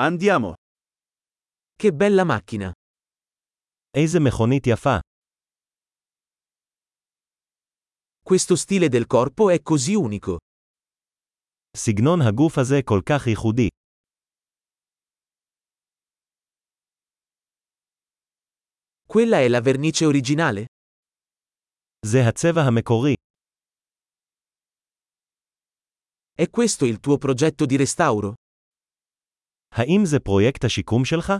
Andiamo. Che bella macchina! איזה מכונית יפה. Questo stile del corpo è così unico. סגנון הגוף הזה כל כך ייחודי. Quella è la vernice originale? זה הצבע המקורי. È questo il tuo progetto di restauro? האם זה פרויקט השיקום שלך?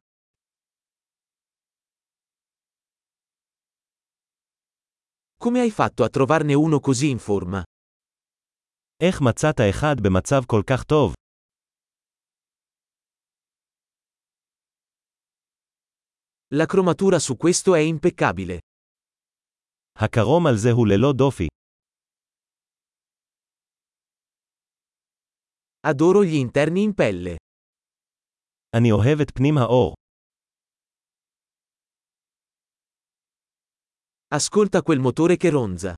Come hai fatto a trovarne uno così in forma? איך מצאת אחד במצב כל כך טוב? La cromatura su questo è impeccabile. הקרום על זה הוא ללא דופי. Adoro gli interni in pelle. אני אוהב את פנים האור. Ascolta quel motore che ronza.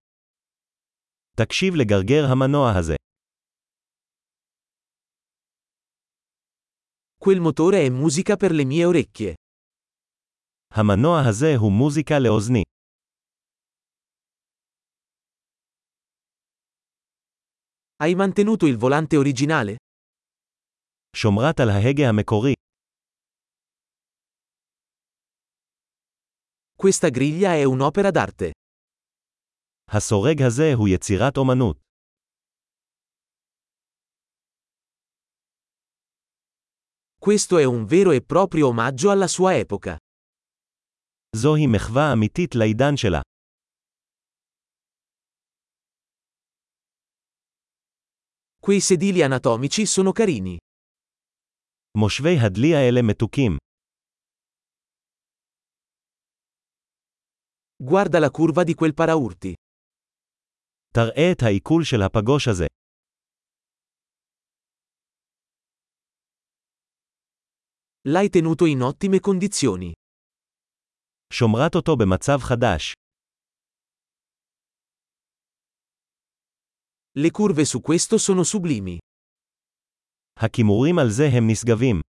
תקשיב לגרגר המנוע הזה. Quel motore è musica per le mie orecchie. המנוע הזה הוא מוזיקה לאוזני. Hai mantenuto il volante originale? שומרת על ההגה המקורי. Questa griglia è un'opera d'arte. הסורג הזה הוא יצירת אומנות. Questo è un vero e proprio omaggio alla sua epoca. זוהי מחווה אמיתית לעידן שלה. Quei sedili anatomici sono carini. מושבי הדלי האלה מתוקים. Guarda la curva di quel paraurti. תראה את העיכול של הפגוש הזה. L'hai tenuto in ottime condizioni. שומרת אותו במצב חדש. Le curve su questo sono sublimi. הכימורים על זה הם נשגבים.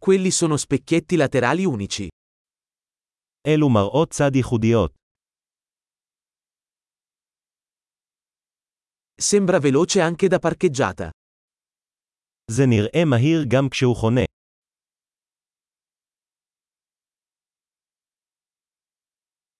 Quelli sono specchietti laterali unici. אלו מראות צד ייחודיות. Sembra veloce anche da parcheggiata. זה נראה מהיר גם כשהוא חונה.